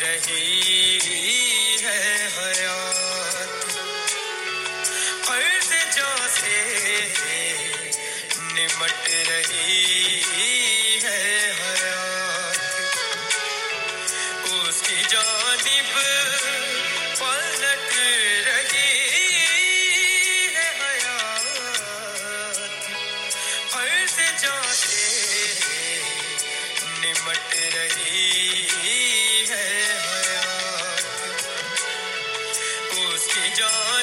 رہی ہے حیات۔ قرض جو سے نمٹ رہی ہے حیات۔ اس کی جانب پر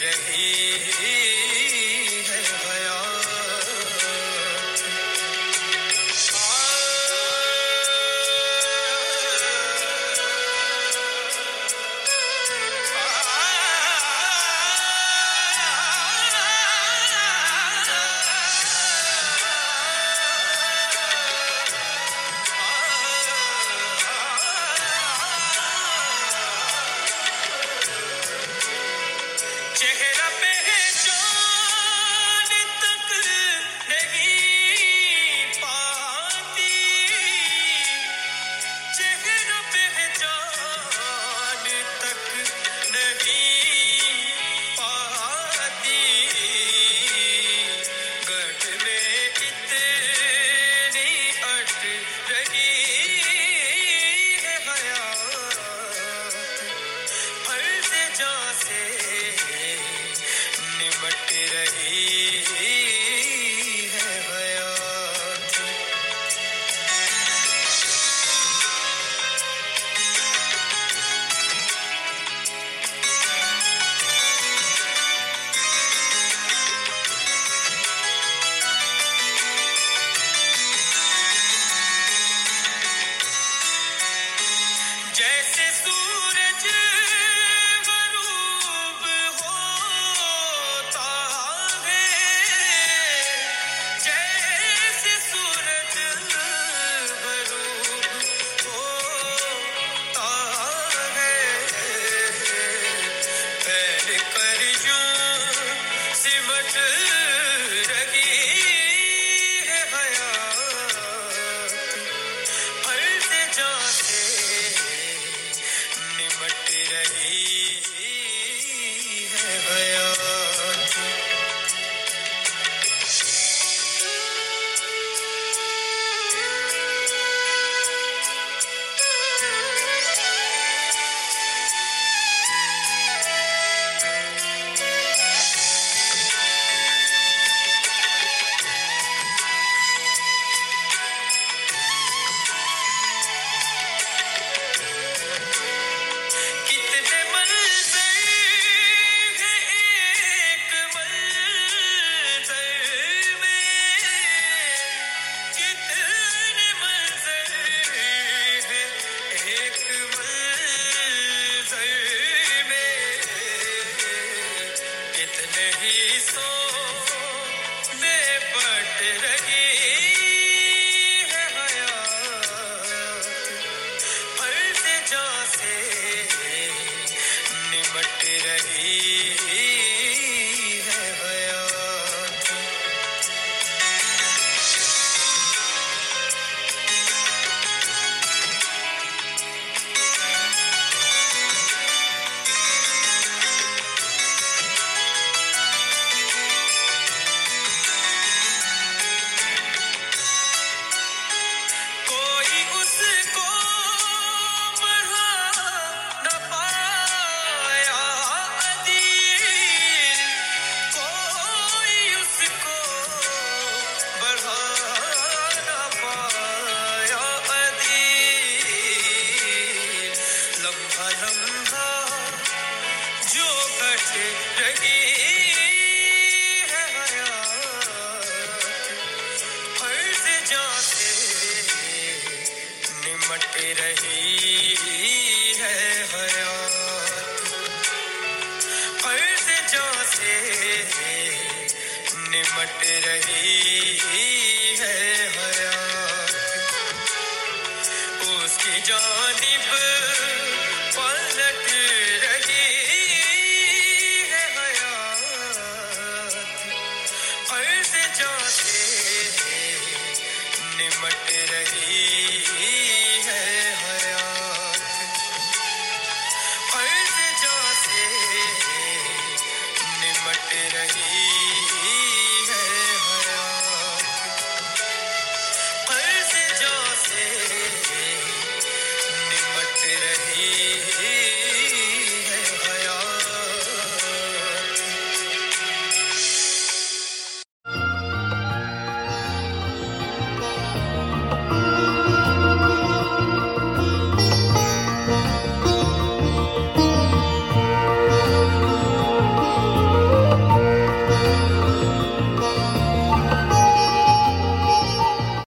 رہی رہی سو میں بٹ رہی کٹ رہی ہے حیات اس کی جانب